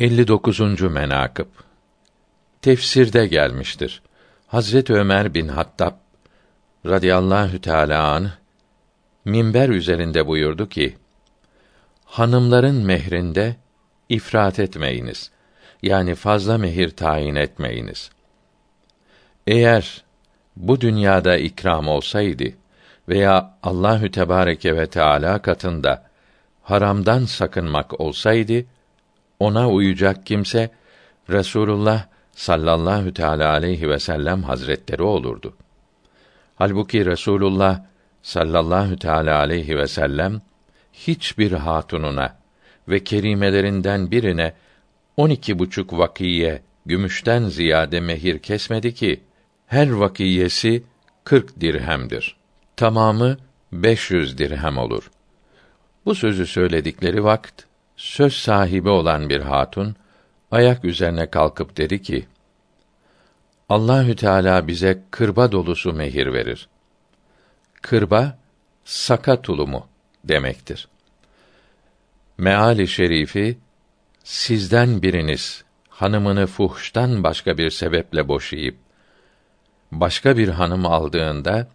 59. menakıb Tefsirde gelmiştir. Hazret Ömer bin Hattab radıyallahu teala an minber üzerinde buyurdu ki: Hanımların mehrinde ifrat etmeyiniz. Yani fazla mehir tayin etmeyiniz. Eğer bu dünyada ikram olsaydı veya Allahü Tebareke ve Teala katında haramdan sakınmak olsaydı ona uyacak kimse Resulullah sallallahu teala aleyhi ve sellem hazretleri olurdu. Halbuki Resulullah sallallahu teala aleyhi ve sellem hiçbir hatununa ve kerimelerinden birine on iki buçuk vakiye gümüşten ziyade mehir kesmedi ki her vakiyesi kırk dirhemdir. Tamamı beş yüz dirhem olur. Bu sözü söyledikleri vakt söz sahibi olan bir hatun ayak üzerine kalkıp dedi ki: Allahü Teala bize kırba dolusu mehir verir. Kırba saka tulumu demektir. Meali şerifi sizden biriniz hanımını fuhştan başka bir sebeple boşayıp başka bir hanım aldığında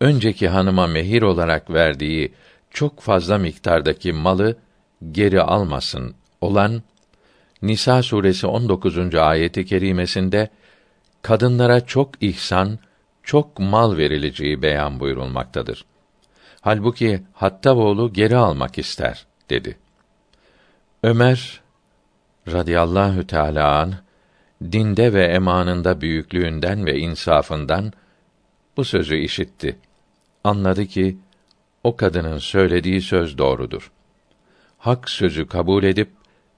önceki hanıma mehir olarak verdiği çok fazla miktardaki malı geri almasın olan Nisa suresi 19. ayeti kerimesinde kadınlara çok ihsan, çok mal verileceği beyan buyurulmaktadır. Halbuki Hattaboğlu geri almak ister dedi. Ömer radıyallahu teâlâ an, dinde ve emanında büyüklüğünden ve insafından bu sözü işitti. Anladı ki o kadının söylediği söz doğrudur. Hak sözü kabul edip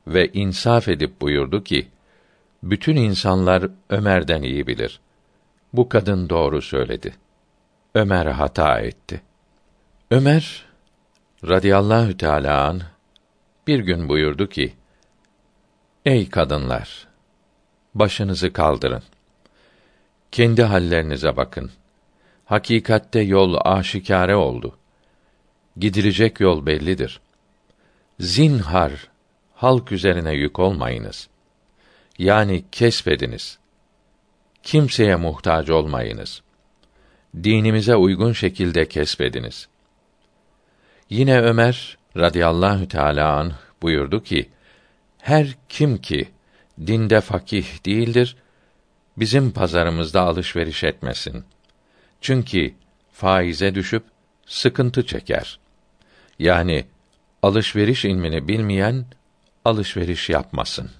ve insaf edip buyurdu ki: Bütün insanlar Ömer'den iyi bilir. Bu kadın doğru söyledi. Ömer hata etti. Ömer radıyallahu teâlâ an, bir gün buyurdu ki: Ey kadınlar! Başınızı kaldırın. Kendi hallerinize bakın. Hakikatte yol aşikare oldu. Gidilecek yol bellidir. Zinhar halk üzerine yük olmayınız. Yani kesbediniz. Kimseye muhtaç olmayınız. Dinimize uygun şekilde kesbediniz. Yine Ömer radıyallahu teala an buyurdu ki: Her kim ki dinde fakih değildir, bizim pazarımızda alışveriş etmesin. Çünkü faize düşüp sıkıntı çeker. Yani alışveriş ilmini bilmeyen alışveriş yapmasın.